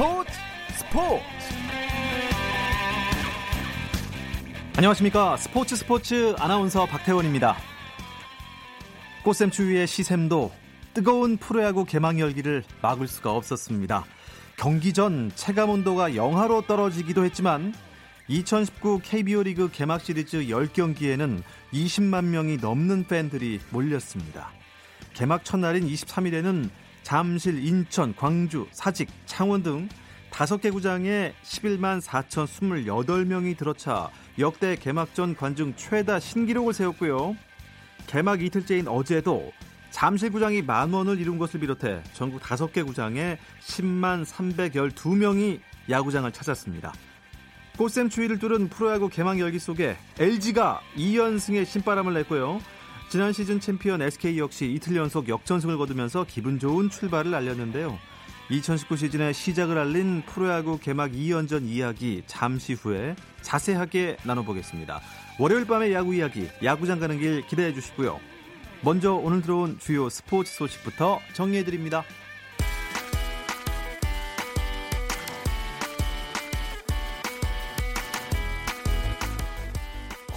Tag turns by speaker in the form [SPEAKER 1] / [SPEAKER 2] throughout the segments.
[SPEAKER 1] 스포츠 스포츠. 안녕하십니까. 스포츠 스포츠 아나운서 박태원입니다. 꽃샘 추위의 시샘도 뜨거운 프로야구 개막 열기를 막을 수가 없었습니다. 경기 전 체감 온도가 영하로 떨어지기도 했지만 2019 KBO 리그 개막 시리즈 10경기에는 20만 명이 넘는 팬들이 몰렸습니다. 개막 첫날인 23일에는 잠실, 인천, 광주, 사직, 창원 등 5개 구장에 11만 4,028명이 들어차 역대 개막전 관중 최다 신기록을 세웠고요. 개막 이틀째인 어제도 잠실 구장이 만 원을 이룬 것을 비롯해 전국 5개 구장에 10만 312명이 야구장을 찾았습니다. 꽃샘 추위를 뚫은 프로야구 개막 열기 속에 LG가 2연승의 신바람을 냈고요. 지난 시즌 챔피언 SK 역시 이틀 연속 역전승을 거두면서 기분 좋은 출발을 알렸는데요. 2019 시즌의 시작을 알린 프로야구 개막 2연전 이야기 잠시 후에 자세하게 나눠보겠습니다. 월요일 밤의 야구 이야기, 야구장 가는 길 기대해 주시고요. 먼저 오늘 들어온 주요 스포츠 소식부터 정리해드립니다.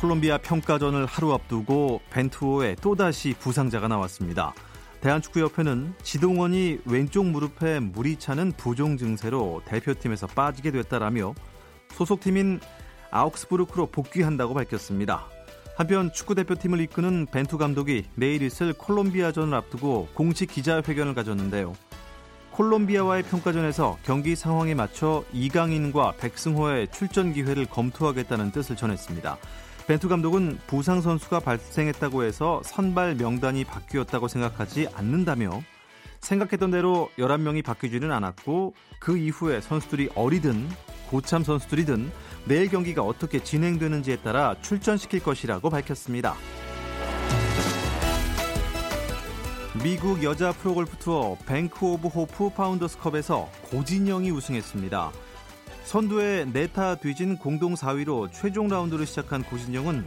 [SPEAKER 1] 콜롬비아 평가전을 하루 앞두고 벤투호에 또다시 부상자가 나왔습니다. 대한축구협회는 지동원이 왼쪽 무릎에 물이 차는 부종 증세로 대표팀에서 빠지게 됐다라며 소속팀인 아욱스부르크로 복귀한다고 밝혔습니다. 한편 축구대표팀을 이끄는 벤투 감독이 내일 있을 콜롬비아전을 앞두고 공식 기자회견을 가졌는데요. 콜롬비아와의 평가전에서 경기 상황에 맞춰 이강인과 백승호의 출전 기회를 검토하겠다는 뜻을 전했습니다. 벤투 감독은 부상 선수가 발생했다고 해서 선발 명단이 바뀌었다고 생각하지 않는다며 생각했던 대로 11명이 바뀌지는 않았고 그 이후에 선수들이 어리든 고참 선수들이든 내일 경기가 어떻게 진행되는지에 따라 출전시킬 것이라고 밝혔습니다. 미국 여자 프로골프 투어 뱅크 오브 호프 파운더스컵에서 고진영이 우승했습니다. 선두의 네 타 뒤진 공동 4위로 최종 라운드를 시작한 고진영은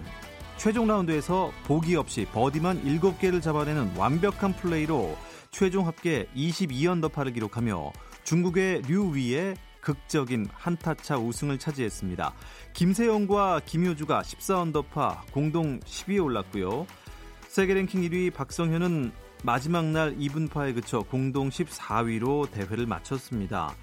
[SPEAKER 1] 최종 라운드에서 보기 없이 버디만 7개를 잡아내는 완벽한 플레이로 최종 합계 22언더파를 기록하며 중국의 류위에 극적인 한 타 차 우승을 차지했습니다. 김세영과 김효주가 14언더파 공동 10위에 올랐고요. 세계 랭킹 1위 박성현은 마지막 날 이븐파에 그쳐 공동 14위로 대회를 마쳤습니다.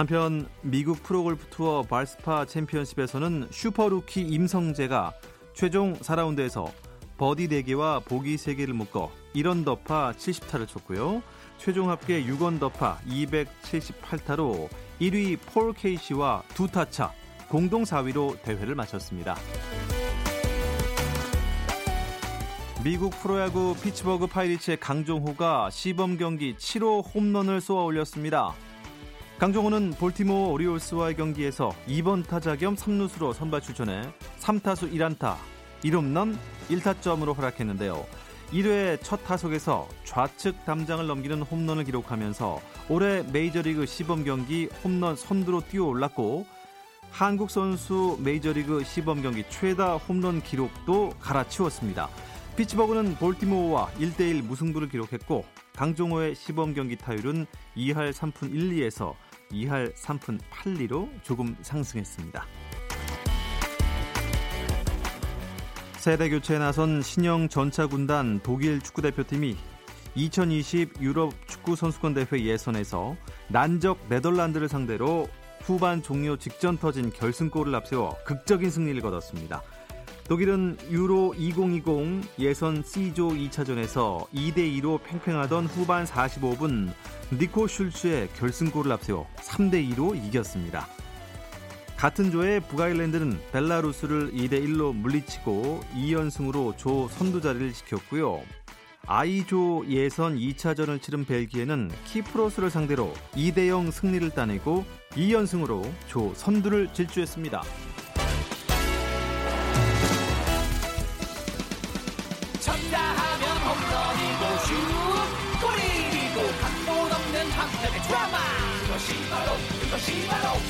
[SPEAKER 1] 한편 미국 프로골프 투어 발스파 챔피언십에서는 슈퍼루키 임성재가 최종 4라운드에서 버디 4개와 보기 3개를 묶어 1언더파 70타를 쳤고요. 최종 합계 6언더파 278타로 1위 폴 케이시와 두 타차 공동 4위로 대회를 마쳤습니다. 미국 프로야구 피츠버그 파이리츠의 강정호가 시범 경기 7호 홈런을 쏘아 올렸습니다. 강종호는 볼티모어 오리올스와의 경기에서 2번 타자 겸 3루수로 선발 출전해 3타수 1안타 1홈런 1타점으로 활약했는데요. 1회 첫 타석에서 좌측 담장을 넘기는 홈런을 기록하면서 올해 메이저리그 시범 경기 홈런 선두로 뛰어 올랐고 한국 선수 메이저리그 시범 경기 최다 홈런 기록도 갈아치웠습니다. 피츠버그는 볼티모어와 1대1 무승부를 기록했고 강종호의 시범 경기 타율은 2할 3푼 1, 2에서 2할 3푼 8리로 조금 상승했습니다. 세대 교체에 나선 신형 전차 군단 독일 축구 대표팀이 2020 유럽 축구 선수권 대회 예선에서 난적 네덜란드를 상대로 후반 종료 직전 터진 결승골을 앞세워 극적인 승리를 거뒀습니다. 독일은 유로 2020 예선 C조 2차전에서 2대2로 팽팽하던 후반 45분 니코 슐츠의 결승골을 앞세워 3대2로 이겼습니다. 같은 조의 북아일랜드는 벨라루스를 2대1로 물리치고 2연승으로 조 선두 자리를 지켰고요. 아이조 예선 2차전을 치른 벨기에는 키프로스를 상대로 2대0 승리를 따내고 2연승으로 조 선두를 질주했습니다.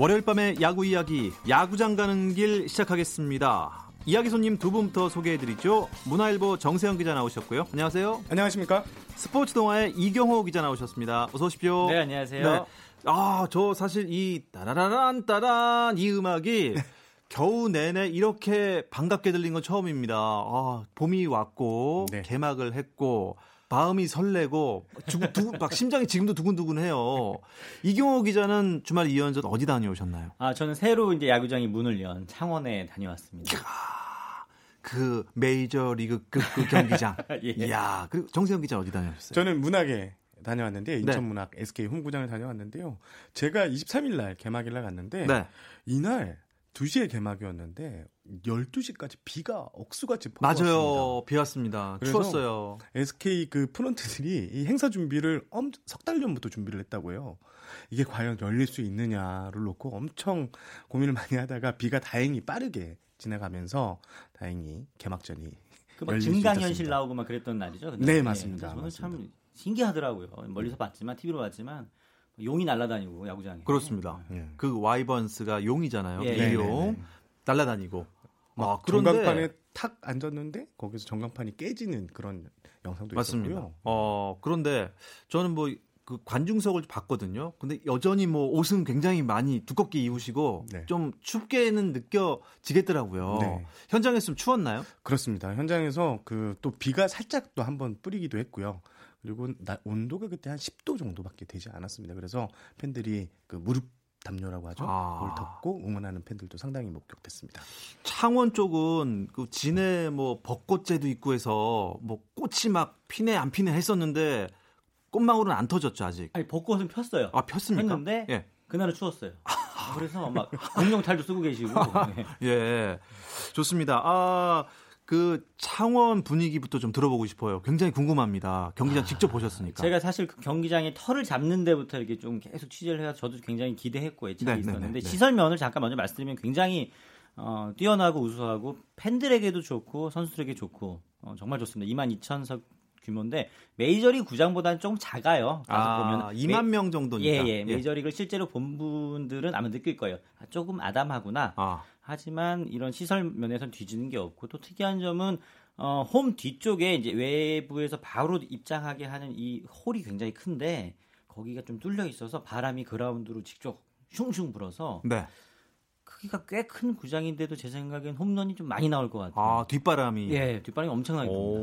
[SPEAKER 1] 월요일 밤의 야구 이야기, 야구장 가는 길 시작하겠습니다. 이야기 손님 두 분부터 소개해드리죠. 문화일보 정세영 기자 나오셨고요. 안녕하세요.
[SPEAKER 2] 안녕하십니까?
[SPEAKER 1] 스포츠 동아의 이경호 기자 나오셨습니다. 어서 오십시오.
[SPEAKER 3] 네, 안녕하세요. 네.
[SPEAKER 1] 아, 저 사실 이 따라라란 따란 이 음악이 겨우 내내 이렇게 반갑게 들린 건 처음입니다. 아, 봄이 왔고 네. 개막을 했고 마음이 설레고 두, 두, 막 심장이 지금도 두근두근해요. 이경호 기자는 주말 2연전 어디 다녀오셨나요?
[SPEAKER 3] 아 저는 새로 이제 야구장이 문을 연 창원에 다녀왔습니다.
[SPEAKER 1] 그 메이저 리그급 그 경기장. 예. 이야 그리고 정세영 기자 어디 다녀오셨어요?
[SPEAKER 2] 저는 문학에 다녀왔는데 네. 인천 문학 SK 홈구장을 다녀왔는데요. 제가 23일 날 개막일 날 갔는데 네. 이날 2시에 개막이었는데 12시까지 비가 억수같이.
[SPEAKER 1] 맞아요. 비 왔습니다. 추웠어요.
[SPEAKER 2] SK 그 프런트들이 이 행사 준비를 엄, 석달 전부터 준비를 했다고요. 이게 과연 열릴 수 있느냐를 놓고 엄청 고민을 많이 하다가 비가 다행히 빠르게 지나가면서 다행히 개막전이
[SPEAKER 3] 그 증강현실 나오고 막 그랬던 날이죠.
[SPEAKER 2] 네, 네, 맞습니다.
[SPEAKER 3] 저는 맞습니다. 참 신기하더라고요. 멀리서 봤지만 TV로 봤지만 용이 날아다니고 야구장에.
[SPEAKER 1] 그렇습니다. 네. 그 와이번스가 용이잖아요. 예. 네, 네, 네. 날아다니고.
[SPEAKER 2] 아, 그런데 전광판에 탁 앉았는데 거기서 전광판이 깨지는 그런 영상도
[SPEAKER 1] 맞습니다.
[SPEAKER 2] 있었고요.
[SPEAKER 1] 어, 그런데 저는 뭐 그 관중석을 봤거든요. 근데 여전히 뭐 옷은 굉장히 많이 두껍게 입으시고 네. 좀 춥게는 느껴지겠더라고요. 네. 현장에서 좀 추웠나요?
[SPEAKER 2] 그렇습니다. 현장에서 그 또 비가 살짝 또 한번 뿌리기도 했고요. 그리고 나, 온도가 그때 한 10도 정도밖에 되지 않았습니다. 그래서 팬들이 그 무릎 담요라고 하죠. 아. 그걸 덮고 응원하는 팬들도 상당히 목격됐습니다.
[SPEAKER 1] 창원 쪽은 그 진해 뭐 벚꽃제도 있고 해서 뭐 꽃이 막 피네 안 피네 했었는데 꽃망울은 안 터졌죠 아직.
[SPEAKER 3] 아니 벚꽃은 폈어요.
[SPEAKER 1] 아 폈습니까?
[SPEAKER 3] 폈는데 예. 그날은 추웠어요. 그래서 막 공룡 탈도 쓰고 계시고. 네.
[SPEAKER 1] 예, 좋습니다. 아. 그 창원 분위기부터 좀 들어보고 싶어요. 굉장히 궁금합니다. 경기장 아, 직접 보셨으니까.
[SPEAKER 3] 제가 사실 그 경기장에 털을 잡는 데부터 이렇게 좀 계속 취재를 해서 저도 굉장히 기대했고 애착이 네, 네 있었는데 네, 네, 시설 면을 잠깐 먼저 말씀드리면 굉장히 어, 뛰어나고 우수하고 팬들에게도 좋고 선수들에게 좋고 어, 정말 좋습니다. 2만 2천석 규모인데 메이저리그 구장보다는 좀 작아요.
[SPEAKER 1] 아, 보면 2만 메, 명 정도니까.
[SPEAKER 3] 예, 예, 예. 메이저리그를 실제로 본 분들은 아마 느낄 거예요. 아, 조금 아담하구나. 아. 하지만 이런 시설 면에서는 뒤지는 게 없고 또 특이한 점은 어, 홈 뒤쪽에 이제 외부에서 바로 입장하게 하는 이 홀이 굉장히 큰데 거기가 좀 뚫려 있어서 바람이 그라운드로 직접 슝슝 불어서 네. 크기가 꽤 큰 구장인데도 제 생각엔 홈런이 좀 많이 나올 것 같아요.
[SPEAKER 1] 아 뒷바람이
[SPEAKER 3] 예 뒷바람이 엄청나게 큽니다.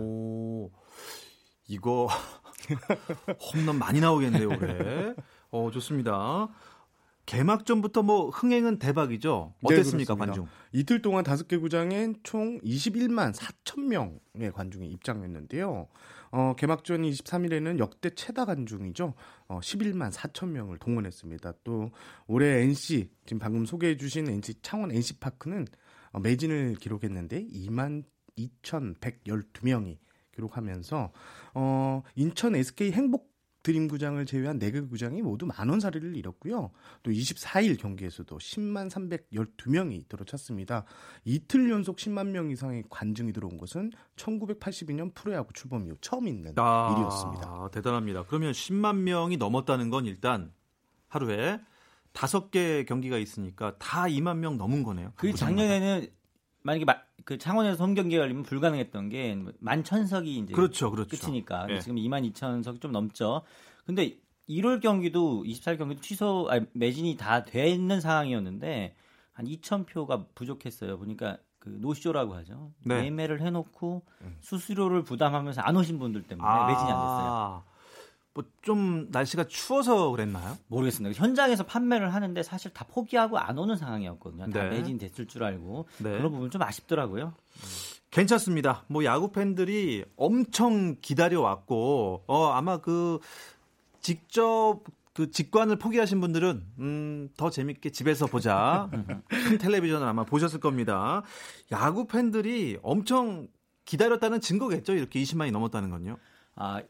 [SPEAKER 1] 이거 홈런 많이 나오겠네요 올해. 어 좋습니다. 개막전부터 뭐 흥행은 대박이죠. 네, 어땠습니까 네, 관중?
[SPEAKER 2] 이틀 동안 다섯 개 구장엔 총 21만 4천 명의 관중이 입장했는데요. 어, 개막전 23일에는 역대 최다 관중이죠. 어, 11만 4천 명을 동원했습니다. 또 올해 NC 지금 방금 소개해주신 NC 창원 NC 파크는 어, 매진을 기록했는데 2만 2,112명이 기록하면서 어, 인천 SK 행복 드림구장을 제외한 4개 구장이 모두 만원 사례를 잃었고요. 또 24일 경기에서도 10만 312명이 들어찼습니다. 이틀 연속 10만 명 이상의 관중이 들어온 것은 1982년 프로야구 출범 이후 처음 있는 아, 일이었습니다.
[SPEAKER 1] 대단합니다. 그러면 10만 명이 넘었다는 건 일단 하루에 다섯 개 경기가 있으니까 다 2만 명 넘은 거네요.
[SPEAKER 3] 그 작년에는 만약에 마, 그 창원에서 홈 경기가 열리면 불가능했던 게 만 천석이 이제
[SPEAKER 1] 그렇죠, 그렇죠.
[SPEAKER 3] 끝이니까 네. 지금 2만 2천 석이 좀 넘죠. 근데 1월 경기도 24일 경기도 취소 아니, 매진이 다 돼 있는 상황이었는데 한 2천 표가 부족했어요. 보니까 그 노쇼라고 하죠. 네. 매매를 해놓고 음. 수수료를 부담하면서 안 오신 분들 때문에 아~ 매진이 안 됐어요.
[SPEAKER 1] 뭐 좀 날씨가 추워서 그랬나요?
[SPEAKER 3] 모르겠습니다. 현장에서 판매를 하는데 사실 다 포기하고 안 오는 상황이었거든요. 다 네. 매진 됐을 줄 알고 네. 그런 부분 좀 아쉽더라고요.
[SPEAKER 1] 괜찮습니다. 뭐 야구 팬들이 엄청 기다려 왔고 어 아마 그 직접 그 직관을 포기하신 분들은 음, 더 재밌게 집에서 보자. 큰 텔레비전을 아마 보셨을 겁니다. 야구 팬들이 엄청 기다렸다는 증거겠죠. 이렇게 20만이 넘었다는 건요.
[SPEAKER 3] 아,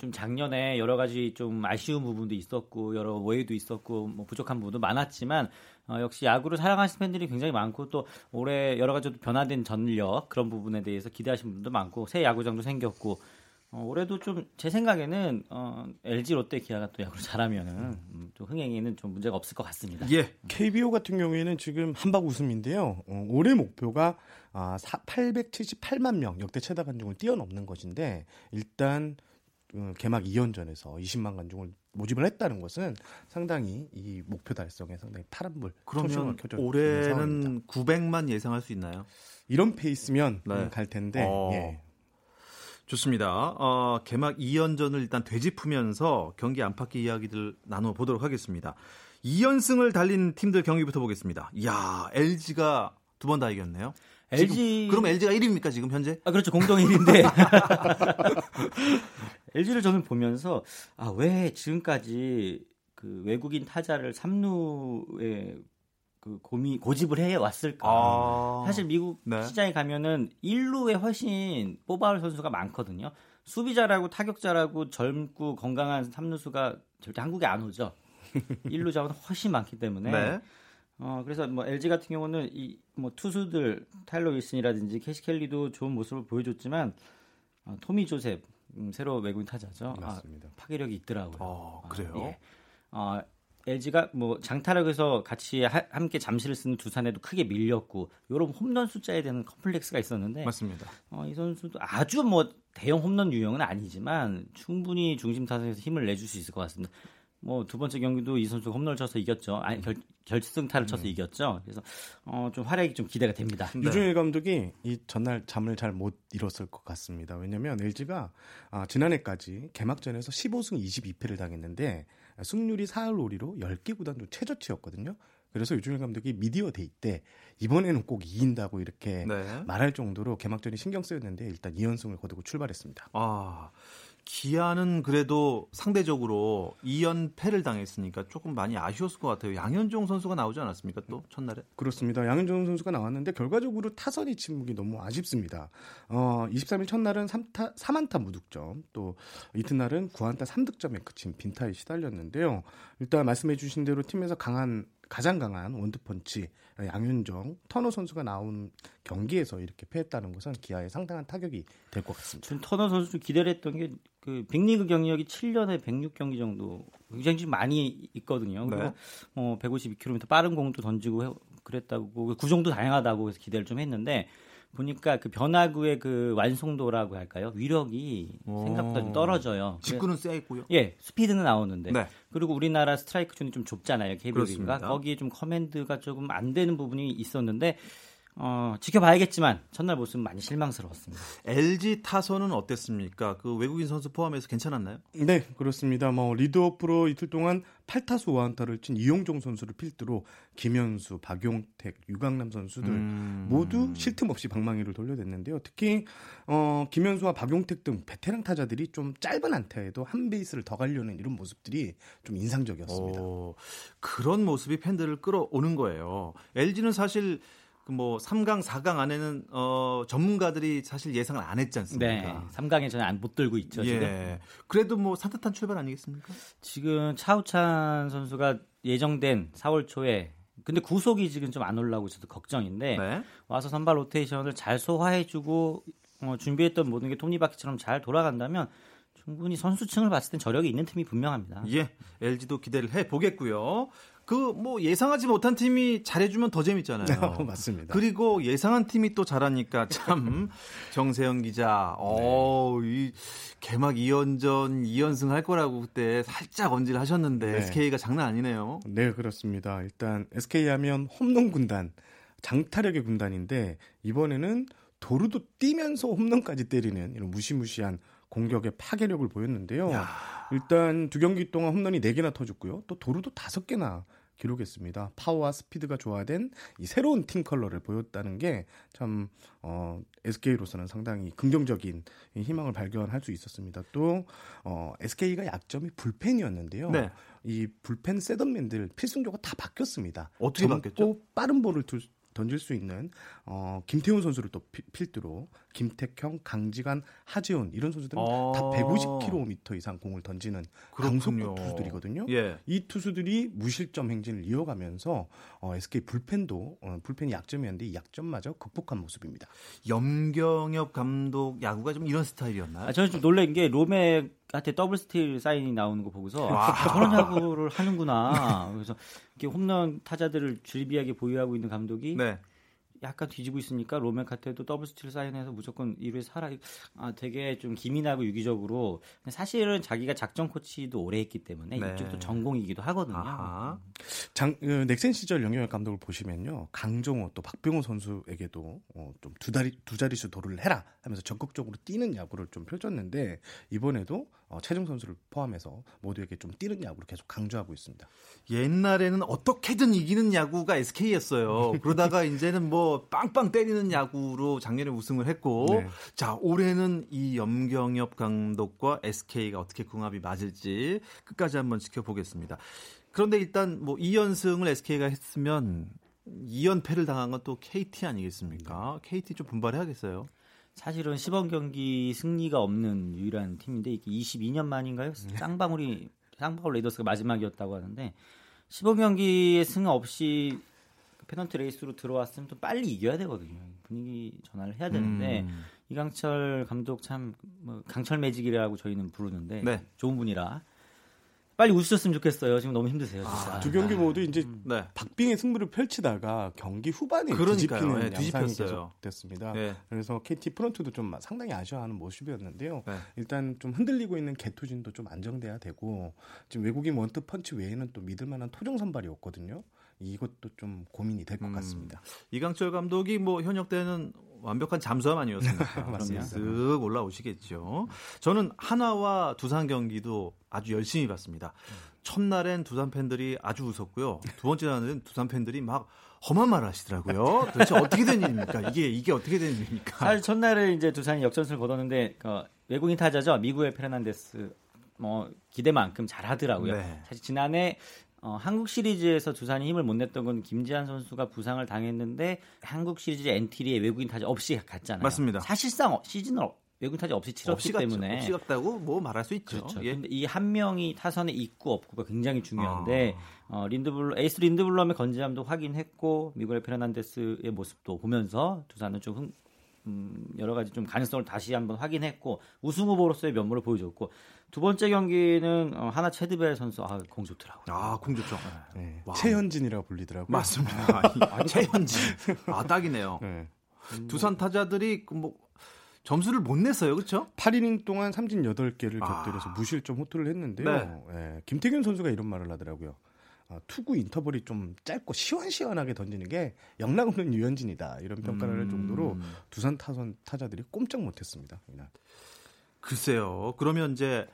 [SPEAKER 3] 좀 작년에 여러 가지 좀 아쉬운 부분도 있었고 여러 오해도 있었고 뭐 부족한 부분도 많았지만 어, 역시 야구를 사랑하시는 팬들이 굉장히 많고 또 올해 여러 가지 변화된 전력 그런 부분에 대해서 기대하시는 분도 많고 새 야구장도 생겼고 어, 올해도 좀 제 생각에는 어, LG 롯데 기아가 또 야구를 잘하면은 음, 좀 흥행에는 좀 문제가 없을 것 같습니다.
[SPEAKER 2] 예. KBO 같은 경우에는 지금 한박 웃음인데요. 어, 올해 목표가 아, 878만 명 역대 최다 관중을 뛰어넘는 것인데 일단 어, 개막 2연전에서 20만 관중을 모집을 했다는 것은 상당히 이 목표 달성에 상당히 파란불
[SPEAKER 1] 그러면 올해는 900만 예상할 수 있나요?
[SPEAKER 2] 이런 페이스면 네. 갈 텐데 어. 예.
[SPEAKER 1] 좋습니다. 어, 개막 2연전을 일단 되짚으면서 경기 안팎의 이야기들 나눠보도록 하겠습니다. 2연승을 달린 팀들 경기부터 보겠습니다. 이야, LG가 두 번 다 이겼네요. LG 그럼 LG가 1위입니까 지금 현재?
[SPEAKER 3] 아 그렇죠 공동 1위인데 LG를 저는 보면서 아 왜 지금까지 그 외국인 타자를 3루에 그 고미 고집을 해 왔을까? 아, 사실 미국 네. 시장에 가면은 1루에 훨씬 뽑아올 선수가 많거든요. 수비자라고 타격자라고 젊고 건강한 3루수가 절대 한국에 안 오죠. 1루 자원 훨씬 많기 때문에. 네. 어 그래서 뭐 LG 같은 경우는 이 뭐 투수들 타일러 윌슨이라든지 케이시 켈리도 좋은 모습을 보여줬지만 어, 토미 조셉 음, 새로 외국인 타자죠. 아, 맞습니다. 아, 파괴력이 있더라고요.
[SPEAKER 1] 어, 그래요? 아, 예.
[SPEAKER 3] 어, LG가 뭐 장타력에서 같이 하, 함께 잠실을 쓰는 두산에도 크게 밀렸고 요런 홈런 숫자에 대한 콤플렉스가 있었는데
[SPEAKER 1] 맞습니다.
[SPEAKER 3] 어, 이 선수도 아주 뭐 대형 홈런 유형은 아니지만 충분히 중심 타선에서 힘을 내줄 수 있을 것 같습니다. 뭐 두 번째 경기도 이 선수 홈런을 쳐서 이겼죠. 아니 결, 결승타를 쳐서 음. 이겼죠. 그래서 어, 좀 활약이 좀 기대가 됩니다.
[SPEAKER 2] 네. 류중일 감독이 이 전날 잠을 잘 못 이뤘을 것 같습니다. 왜냐하면 LG가 아, 지난해까지 개막전에서 15승 22패를 당했는데 승률이 4할 5리로 10개 구단 중 최저치였거든요. 그래서 류중일 감독이 미디어 데이 때 이번에는 꼭 이긴다고 이렇게 네. 말할 정도로 개막전이 신경 쓰였는데 일단 2연승을 거두고 출발했습니다.
[SPEAKER 1] 아. 기아는 그래도 상대적으로 2연패를 당했으니까 조금 많이 아쉬웠을 것 같아요. 양현종 선수가 나오지 않았습니까? 또 첫날에?
[SPEAKER 2] 그렇습니다. 양현종 선수가 나왔는데 결과적으로 타선이 침묵이 너무 아쉽습니다. 어, 23일 첫날은 3타 3안타 무득점, 또 이튿날은 9안타 3득점에 그친 빈타에 시달렸는데요. 일단 말씀해 주신 대로 팀에서 강한 가장 강한 원투펀치 양윤정 터너 선수가 나온 경기에서 이렇게 패했다는 것은 기아에 상당한 타격이 될 것 같습니다.
[SPEAKER 3] 전 터너 선수 좀 기대를 했던 게 그 빅리그 경력이 7년에 106경기 정도 굉장히 좀 많이 있거든요. 그리고 네. 어 152km 빠른 공도 던지고 그랬다고 구종도 다양하다고 해서 기대를 좀 했는데 보니까 그 변화구의 그 완성도라고 할까요? 위력이 생각보다 좀 떨어져요.
[SPEAKER 1] 직구는 세 있고요.
[SPEAKER 3] 예, 스피드는 나오는데. 네. 그리고 우리나라 스트라이크 존이 좀 좁잖아요. KBO가 거기에 좀 커맨드가 조금 안 되는 부분이 있었는데 어, 지켜봐야겠지만 첫날 모습은 많이 실망스러웠습니다.
[SPEAKER 1] LG 타선은 어땠습니까? 그 외국인 선수 포함해서 괜찮았나요?
[SPEAKER 2] 네, 그렇습니다. 뭐 리드오프로 이틀 동안 8타수 5안타를 친 이용종 선수를 필두로 김현수, 박용택, 유강남 선수들 음... 모두 쉴 틈 없이 방망이를 돌려댔는데요. 특히 어, 김현수와 박용택 등 베테랑 타자들이 좀 짧은 안타에도 한 베이스를 더 가려는 이런 모습들이 좀 인상적이었습니다. 오,
[SPEAKER 1] 그런 모습이 팬들을 끌어오는 거예요. LG는 사실 그 뭐 3강, 4강 안에는 어 전문가들이 사실 예상을 안 했지 않습니까? 네.
[SPEAKER 3] 3강에 저는 안 못 들고 있죠, 예. 지금.
[SPEAKER 1] 그래도 뭐 산뜻한 출발 아니겠습니까?
[SPEAKER 3] 지금 차우찬 선수가 예정된 4월 초에 근데 구속이 지금 좀 안 올라오고 있어서 걱정인데 네. 와서 선발 로테이션을 잘 소화해주고 어, 준비했던 모든 게 톱니바퀴처럼 잘 돌아간다면 충분히 선수층을 봤을 땐 저력이 있는 팀이 분명합니다.
[SPEAKER 1] 예, LG도 기대를 해 보겠고요. 그 뭐 예상하지 못한 팀이 잘해주면 더 재밌잖아요.
[SPEAKER 2] 어, 맞습니다.
[SPEAKER 1] 그리고 예상한 팀이 또 잘하니까 참 정세영 기자, 어, 네. 이 개막 2연전 2연승 할 거라고 그때 살짝 언질 하셨는데 네. SK가 장난 아니네요.
[SPEAKER 2] 네, 그렇습니다. 일단 SK 하면 홈런 군단, 장타력의 군단인데 이번에는 도루도 뛰면서 홈런까지 때리는 이런 무시무시한 공격의 파괴력을 보였는데요. 야. 일단 두 경기 동안 홈런이 4개나 터졌고요. 또 도루도 5개나 기록했습니다. 파워와 스피드가 조화된 이 새로운 팀 컬러를 보였다는 게 참 어, SK로서는 상당히 긍정적인 희망을 발견할 수 있었습니다. 또 어, SK가 약점이 불펜이었는데요. 네. 이 불펜 셋업맨들 필승조가 다 바뀌었습니다.
[SPEAKER 1] 어떻게 바뀌었죠?
[SPEAKER 2] 빠른 볼을 둘, 던질 수 있는 어, 김태훈 선수를 또 필두로 김택형, 강지광, 하재훈 이런 선수들은 어... 다 150km 이상 공을 던지는 강속구 투수들이거든요. 예. 이 투수들이 무실점 행진을 이어가면서 어, SK 불펜도 어, 불펜이 약점이었는데 이 약점마저 극복한 모습입니다.
[SPEAKER 1] 염경엽 감독 야구가 좀 이런 스타일이었나요?
[SPEAKER 3] 아, 저는 좀 놀란 게 로맥한테 더블 스틸 사인이 나오는 거 보고서 아, 저런 야구를 하는구나. 그래서 이렇게 홈런 타자들을 즐비하게 보유하고 있는 감독이 네. 약간 뒤지고 있으니까 로맥한테도 더블 스틸 사인해서 무조건 1루에 살아 아 되게 좀 기민하고 유기적으로 사실은 자기가 작전 코치도 오래 했기 때문에 네. 이쪽도 전공이기도 하거든요. 아하.
[SPEAKER 2] 장그 넥센 시절 염경엽 감독을 보시면요 강정호 또 박병호 선수에게도 어, 좀 두 자리 두 자릿수 도루를 해라 하면서 적극적으로 뛰는 야구를 좀 펼쳤는데 이번에도 어, 최정 선수를 포함해서 모두에게 좀 뛰는 야구를 계속 강조하고 있습니다.
[SPEAKER 1] 옛날에는 어떻게든 이기는 야구가 SK였어요. 그러다가 이제는 뭐 빵빵 때리는 야구로 작년에 우승을 했고, 네. 자 올해는 이 염경엽 감독과 SK가 어떻게 궁합이 맞을지 끝까지 한번 지켜보겠습니다. 그런데 일단 뭐 2연승을 SK가 했으면 2연패를 당한 건 또 KT 아니겠습니까? KT 좀 분발해야겠어요.
[SPEAKER 3] 사실은 시범 경기 승리가 없는 유일한 팀인데 이게 22년 만인가요? 네. 쌍방울이 쌍방울 레이더스가 마지막이었다고 하는데 시범 경기에 승 없이 페넌트 레이스로 들어왔으면 또 빨리 이겨야 되거든요. 분위기 전환을 해야 되는데 음. 이강철 감독 참 뭐 강철 매직이라고 저희는 부르는데 네. 좋은 분이라 빨리 웃으셨으면 좋겠어요. 지금 너무 힘드세요.
[SPEAKER 2] 아, 두 경기 모두 이제 음. 네. 박빙의 승부를 펼치다가 경기 후반에 뒤집히는 네, 양상이 계속됐습니다. 네. 그래서 KT 프런트도 좀 상당히 아쉬워하는 모습이었는데요. 네. 일단 좀 흔들리고 있는 계투진도 좀 안정돼야 되고 지금 외국인 원투 펀치 외에는 또 믿을 만한 토종 선발이 없거든요. 이것도 좀 고민이 될것 음, 같습니다.
[SPEAKER 1] 이강철 감독이 뭐 현역 때는 완벽한 잠수함 아니었습니까? 맞습니다. 쓱 올라오시겠죠. 저는 하나와 두산 경기도 아주 열심히 봤습니다. 첫날엔 두산 팬들이 아주 웃었고요. 두 번째 날은 두산 팬들이 막 험한 말을 하시더라고요. 도대체 어떻게 된 일입니까? 이게 이게 어떻게 된 일입니까?
[SPEAKER 3] 사실 첫날에 이제 두산이 역전승을 거뒀는데 그 외국인 타자죠 미구엘 페르난데스 뭐 기대만큼 잘하더라고요. 네. 사실 지난해 어, 한국 시리즈에서 두산이 힘을 못 냈던 건 김재환 선수가 부상을 당했는데 한국 시리즈 엔트리에 외국인 타자 없이 갔잖아요.
[SPEAKER 1] 맞습니다.
[SPEAKER 3] 사실상 시즌을 외국인 타자 없이 치렀기 없이 때문에
[SPEAKER 1] 없이 갔다고 뭐 말할 수 있죠.
[SPEAKER 3] 그렇죠. 예. 근데 이 한 명이 타선에 있고 없고가 굉장히 중요한데 아. 어, 린드블 에이스 린드블럼의 건재함도 확인했고 미구엘 페르난데스의 모습도 보면서 두산은 좀 흥, 음, 여러 가지 좀 가능성을 다시 한번 확인했고 우승 후보로서의 면모를 보여줬고 두 번째 경기는 어, 하나 체드벨 선수 아, 공 좋더라고요.
[SPEAKER 1] 아, 공 좋죠.
[SPEAKER 2] 네. 최현진이라고 불리더라고요.
[SPEAKER 1] 맞습니다. 아, 최현진. 아, 딱이네요. 네. 두산 타자들이 그뭐 점수를 못 냈어요. 그렇죠?
[SPEAKER 2] 8이닝 동안 삼진 8개를 곁들여서 아. 무실점 호투를 했는데요. 네. 네. 김태균 선수가 이런 말을 하더라고요. 어, 투구 인터벌이 좀 짧고 시원시원하게 던지는 게 영락 없는 유현진이다 이런 평가를 음. 할 정도로 두산 타선 타자들이 꼼짝 못했습니다. 이날.
[SPEAKER 1] 글쎄요. 그러면 이제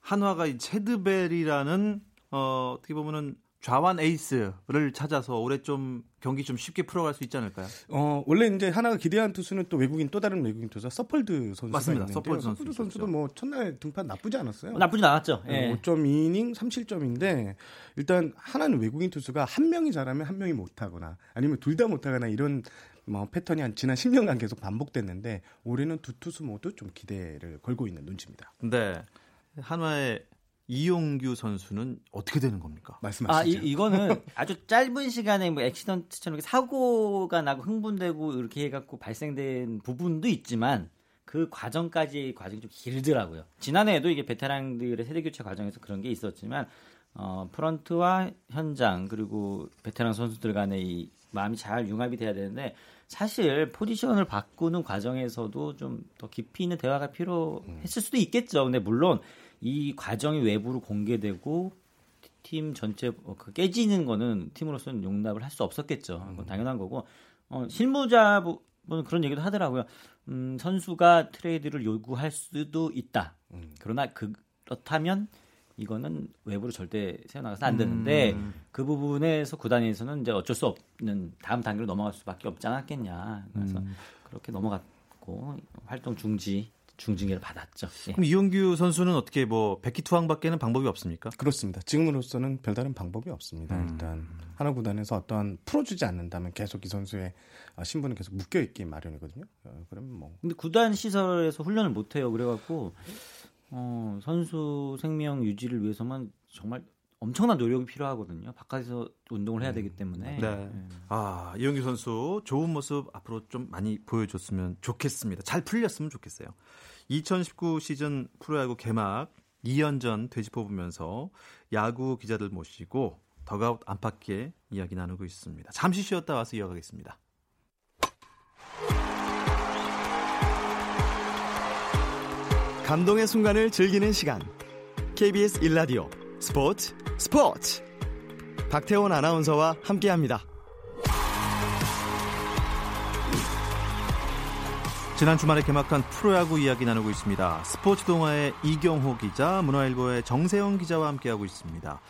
[SPEAKER 1] 한화가 이 채드벨이라는 어, 어떻게 보면은 좌완 에이스를 찾아서 올해 좀 경기 좀 쉽게 풀어갈 수 있지 않을까요?
[SPEAKER 2] 어 원래 이제 한화가 기대한 투수는 또 외국인 또 다른 외국인 투수 서폴드 선수가
[SPEAKER 1] 맞습니다.
[SPEAKER 2] 있는데요.
[SPEAKER 1] 서폴드, 선수
[SPEAKER 2] 서폴드 선수도 뭐 첫날 등판 나쁘지 않았어요. 어,
[SPEAKER 3] 나쁘지 않았죠.
[SPEAKER 2] 예. 5.2이닝 3실점인데 일단 한화는 외국인 투수가 한 명이 잘하면 한 명이 못하거나 아니면 둘 다 못하거나 이런 뭐 패턴이 한 지난 10년간 계속 반복됐는데 올해는 두 투수 모두 좀 기대를 걸고 있는 눈치입니다.
[SPEAKER 1] 네. 한화의 이용규 선수는 어떻게 되는 겁니까?
[SPEAKER 2] 말씀하시죠.
[SPEAKER 3] 아, 이, 이거는 아주 짧은 시간에 뭐 액시던트처럼 사고가 나고 흥분되고 이렇게 해갖고 발생된 부분도 있지만 그 과정까지 과정이 좀 길더라고요. 지난해에도 이게 베테랑들의 세대 교체 과정에서 그런 게 있었지만 어, 프런트와 현장 그리고 베테랑 선수들 간의 이 마음이 잘 융합이 돼야 되는데 사실 포지션을 바꾸는 과정에서도 좀 더 깊이 있는 대화가 필요했을 수도 있겠죠. 근데 물론 이 과정이 외부로 공개되고 팀 전체 어, 그 깨지는 거는 팀으로서는 용납을 할 수 없었겠죠. 그건 당연한 거고 어, 실무자분은 그런 얘기도 하더라고요. 음, 선수가 트레이드를 요구할 수도 있다. 음. 그러나 그, 그렇다면 이거는 외부로 절대 세워나가서 안 되는데 음. 그 부분에서 구단에서는 이제 어쩔 수 없는 다음 단계로 넘어갈 수밖에 없지 않았겠냐. 그래서 음. 그렇게 넘어갔고 활동 중지 중징계를 받았죠.
[SPEAKER 1] 예. 그럼 이용규 선수는 어떻게 뭐 백기 투항밖에는 방법이 없습니까?
[SPEAKER 2] 그렇습니다. 지금으로서는 별다른 방법이 없습니다. 음. 일단 하나 구단에서 어떠한 풀어주지 않는다면 계속 이 선수의 신분은 계속 묶여 있기 마련이거든요. 어, 그럼 뭐.
[SPEAKER 3] 근데 구단 시설에서 훈련을 못 해요. 그래갖고 어, 선수 생명 유지를 위해서만 정말 엄청난 노력이 필요하거든요. 바깥에서 운동을 해야 되기 때문에. 네. 네.
[SPEAKER 1] 아, 이영규 선수 좋은 모습 앞으로 좀 많이 보여줬으면 좋겠습니다. 잘 풀렸으면 좋겠어요. 2019 시즌 프로야구 개막 2연전 되짚어보면서 야구 기자들 모시고 더가웃 안팎의 이야기 나누고 있습니다. 잠시 쉬었다 와서 이어가겠습니다.
[SPEAKER 4] 감동의 순간을 즐기는 시간. KBS 1라디오 스포츠 스포츠. 박태원 아나운서와 함께합니다.
[SPEAKER 1] 지난 주말에 개막한 프로야구 이야기 나누고 있습니다. 스포츠 동아의 이경호 기자, 문화일보의 정세영 기자와 함께하고 있습니다.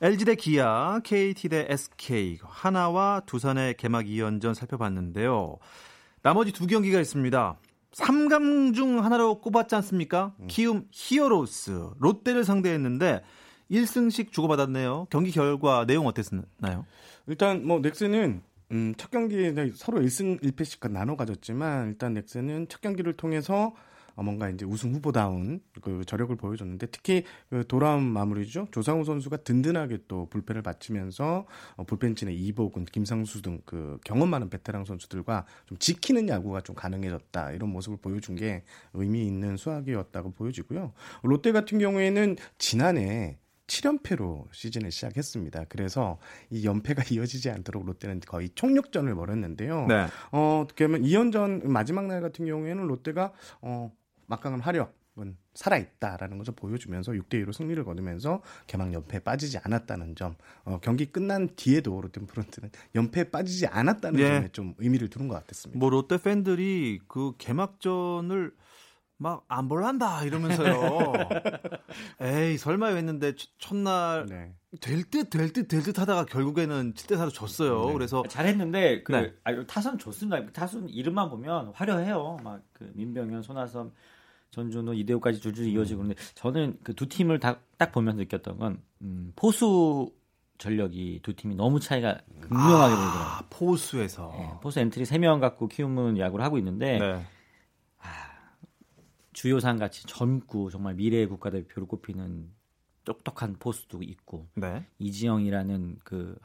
[SPEAKER 1] LG 대 기아, KT 대 SK, 하나와 두산의 개막 2연전 살펴봤는데요. 나머지 두 경기가 있습니다. 3강 중 하나로 꼽았지 않습니까? 음. 키움 히어로스, 롯데를 상대했는데 1승씩 주고받았네요. 경기 결과 내용 어땠나요?
[SPEAKER 2] 일단 뭐 넥슨은 음, 첫 경기에 서로 1승 1패씩 나눠 가졌지만 일단 넥슨은 첫 경기를 통해서 어, 뭔가 이제 우승 후보다운 그 저력을 보여줬는데 특히 그 돌아온 마무리죠. 조상우 선수가 든든하게 또 불펜을 바치면서 어, 불펜진의 이복은 김상수 등 그 경험 많은 베테랑 선수들과 좀 지키는 야구가 좀 가능해졌다 이런 모습을 보여준 게 의미 있는 수학이었다고 보여지고요. 롯데 같은 경우에는 지난해 7연패로 시즌을 시작했습니다. 그래서 이 연패가 이어지지 않도록 롯데는 거의 총력전을 벌였는데요. 네. 어, 어떻게 보면 2연전 마지막 날 같은 경우에는 롯데가 어, 막강한 화력은 살아있다라는 것을 보여주면서 6대2로 승리를 거두면서 개막 연패에 빠지지 않았다는 점, 어, 경기 끝난 뒤에도 롯데프론트는 연패에 빠지지 않았다는 예. 점에 좀 의미를 두는 것 같았습니다.
[SPEAKER 1] 뭐 롯데 팬들이 그 개막전을 막 안 볼란다 이러면서요. 에이 설마 했는데 첫날 네. 될듯 될 듯 될 듯 하다가 결국에는 7대 4로 졌어요. 네. 그래서
[SPEAKER 3] 잘했는데 그 네. 아, 타선 좋습니다. 타선 이름만 보면 화려해요. 막 그 민병헌, 손아섭 전준우, 이대호까지 줄줄 이어지고 그런데 저는 그 두 팀을 다, 딱 보면서 느꼈던 건 음, 포수 전력이 두 팀이 너무 차이가 극명하게 보이더라고요. 아,
[SPEAKER 1] 포수에서.
[SPEAKER 3] 네, 포수 엔트리 3명 갖고 키움은 야구를 하고 있는데 네. 아, 주효상 같이 젊고 정말 미래의 국가대표로 꼽히는 똑똑한 포수도 있고 네. 이지영이라는 그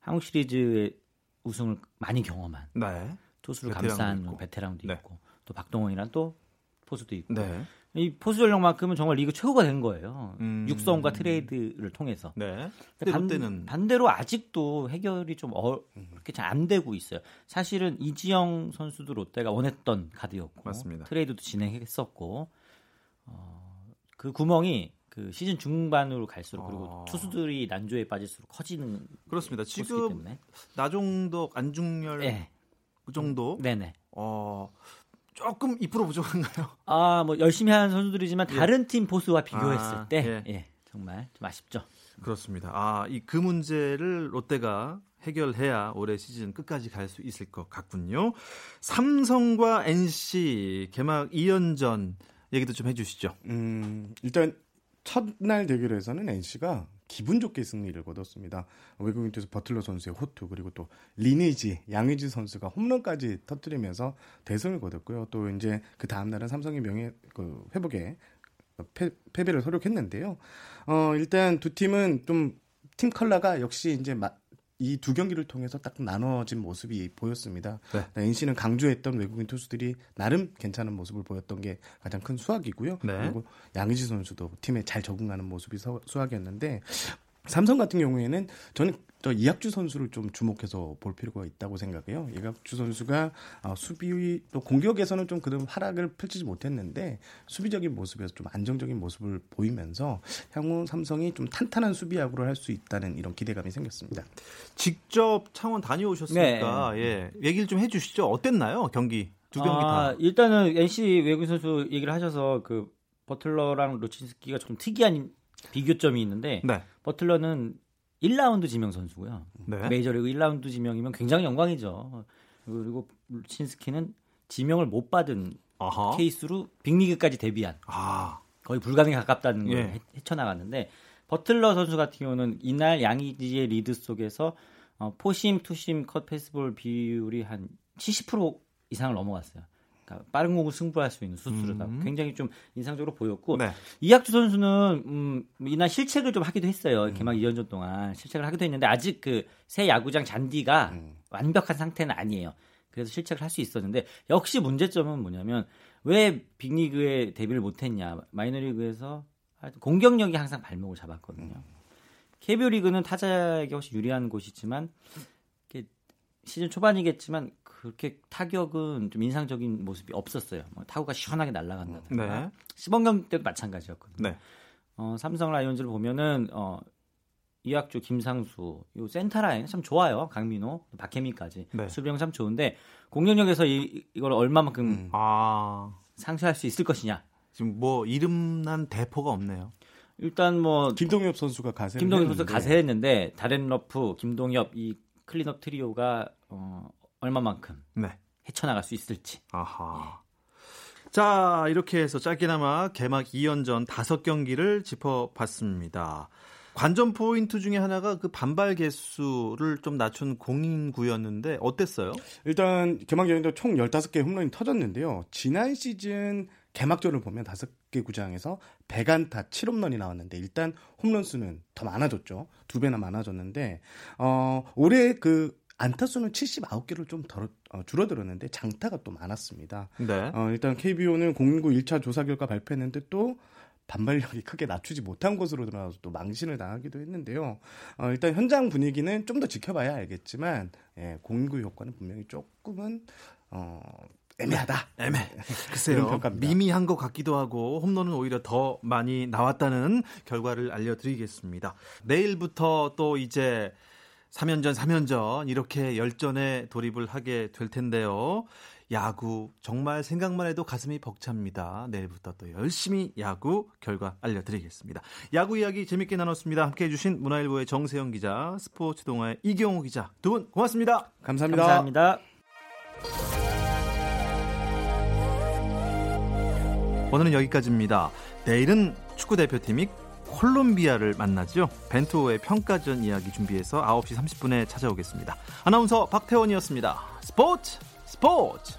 [SPEAKER 3] 한국 시리즈의 우승을 많이 경험한 네. 투수를 감싼 있고. 베테랑도 네. 있고 또 박동원이란 또 포수도 있고 네. 이 포수 전력만큼은 정말 리그 최고가 된 거예요. 음... 육성과 트레이드를 통해서. 네. 반, 롯데는 반대로 아직도 해결이 좀 어, 그렇게 잘 안 되고 있어요. 사실은 이지영 선수도 롯데가 원했던 카드였고 맞습니다. 트레이드도 진행했었고 어, 그 구멍이 그 시즌 중반으로 갈수록 그리고 아... 투수들이 난조에 빠질수록 커지는
[SPEAKER 1] 그렇습니다. 지금 나종덕 안중열 네. 그 정도. 네네. 어 조금 2% 부족한가요?
[SPEAKER 3] 아, 뭐 열심히 하는 선수들이지만 예. 다른 예. 팀 보스와 비교했을 아, 때 예. 예. 정말 좀 아쉽죠.
[SPEAKER 1] 그렇습니다. 아, 이 그 문제를 롯데가 해결해야 올해 시즌 끝까지 갈 수 있을 것 같군요. 삼성과 NC 개막 2연전 얘기도 좀 해주시죠.
[SPEAKER 2] 음, 일단 첫날 대결에서는 NC가 기분 좋게 승리를 거뒀습니다. 외국인 투수 버틀러 선수의 호투 그리고 또 리니지 양의지 선수가 홈런까지 터뜨리면서 대승을 거뒀고요. 또 이제 그 다음 날은 삼성의 명예 그 회복에 패, 패배를 서력했는데요. 어 일단 두 팀은 좀 팀 컬러가 역시 이제 이 두 경기를 통해서 딱 나눠진 모습이 보였습니다. 네. NC는 강조했던 외국인 투수들이 나름 괜찮은 모습을 보였던 게 가장 큰 수확이고요. 네. 그리고 양의지 선수도 팀에 잘 적응하는 모습이 수확이었는데 삼성 같은 경우에는 저는 또 이학주 선수를 좀 주목해서 볼 필요가 있다고 생각해요. 이학주 선수가 어, 수비 또 공격에서는 좀 그런 활약을 펼치지 못했는데 수비적인 모습에서 좀 안정적인 모습을 보이면서 향후 삼성이 좀 탄탄한 수비 야구를 할 수 있다는 이런 기대감이 생겼습니다.
[SPEAKER 1] 직접 창원 다녀오셨으니까 네. 예 얘기를 좀 해주시죠. 어땠나요 경기 두 경기 아,
[SPEAKER 3] 다? 일단은 NC 외국인 선수 얘기를 하셔서 그 버틀러랑 로친스키가 좀 특이한 비교점이 있는데 네. 버틀러는 1라운드 지명 선수고요. 네. 메이저리그 1라운드 지명이면 굉장히 영광이죠. 그리고 친스키는 지명을 못 받은 아하. 케이스로 빅리그까지 데뷔한 아. 거의 불가능에 가깝다는 걸 예. 헤쳐나갔는데 버틀러 선수 같은 경우는 이날 양의지의 리드 속에서 어, 포심, 투심, 컷 패스트볼 비율이 한 70% 이상을 넘어갔어요. 그러니까 빠른 공을 승부할 수 있는 투수였다. 음. 굉장히 좀 인상적으로 보였고 네. 이학주 선수는 음, 이날 실책을 좀 하기도 했어요. 음. 개막 2연전 동안 실책을 하기도 했는데 아직 그 새 야구장 잔디가 음. 완벽한 상태는 아니에요. 그래서 실책을 할 수 있었는데 역시 문제점은 뭐냐면 왜 빅리그에 데뷔를 못했냐 마이너리그에서 공격력이 항상 발목을 잡았거든요. KBO 리그는 타자에게 훨씬 유리한 곳이지만 시즌 초반이겠지만 그렇게 타격은 좀 인상적인 모습이 없었어요. 뭐 타구가 시원하게 날아간다든가. 네. 시범경 때도 마찬가지였거든요. 네. 어, 삼성 라이온즈를 보면은 어, 이학주, 김상수, 요 센터 라인 참 좋아요. 강민호, 박혜민까지 네. 수비형 참 좋은데 공격력에서 이, 이걸 얼마만큼 음. 아. 상쇄할 수 있을 것이냐.
[SPEAKER 1] 지금 뭐 이름난 대포가 없네요.
[SPEAKER 3] 일단 뭐
[SPEAKER 2] 김동엽 선수가 가세
[SPEAKER 3] 김동엽 선수 가세했는데 다른 러프, 김동엽 이 클린업 트리오가 어, 얼마만큼 네. 헤쳐나갈 수 있을지. 아하.
[SPEAKER 1] 예. 자, 이렇게 해서 짧게나마 개막 2연전 5경기를 짚어봤습니다. 관전 포인트 중에 하나가 그 반발 계수를 좀 낮춘 공인구였는데 어땠어요?
[SPEAKER 2] 일단 개막 연전 총 15개 홈런이 터졌는데요. 지난 시즌 개막전을 보면 5개 구장에서 100안타 7홈런이 나왔는데 일단 홈런 수는 더 많아졌죠. 두 배나 많아졌는데 어 올해 그 안타 수는 79개로 좀 덜, 어, 줄어들었는데 장타가 또 많았습니다. 네. 어, 일단 KBO는 공인구 1차 조사 결과 발표했는데 또 반발력이 크게 낮추지 못한 것으로 드러나서 또 망신을 당하기도 했는데요. 어, 일단 현장 분위기는 좀 더 지켜봐야 알겠지만 예, 공인구 효과는 분명히 조금은 어, 애매하다.
[SPEAKER 1] 애매. 글쎄요. 미미한 것 같기도 하고 홈런은 오히려 더 많이 나왔다는 결과를 알려드리겠습니다. 내일부터 또 이제 3연전, 3연전 이렇게 열전에 돌입을 하게 될 텐데요. 야구 정말 생각만 해도 가슴이 벅찹니다. 내일부터 또 열심히 야구 결과 알려드리겠습니다. 야구 이야기 재밌게 나눴습니다. 함께해 주신 문화일보의 정세영 기자, 스포츠 동아의 이경호 기자 두 분 고맙습니다.
[SPEAKER 2] 감사합니다.
[SPEAKER 3] 감사합니다.
[SPEAKER 1] 오늘은 여기까지입니다. 내일은 축구 대표팀이 콜롬비아를 만나죠. 벤투호의 평가전 이야기 준비해서 9시 30분에 찾아오겠습니다. 아나운서 박태원이었습니다. 스포츠 스포츠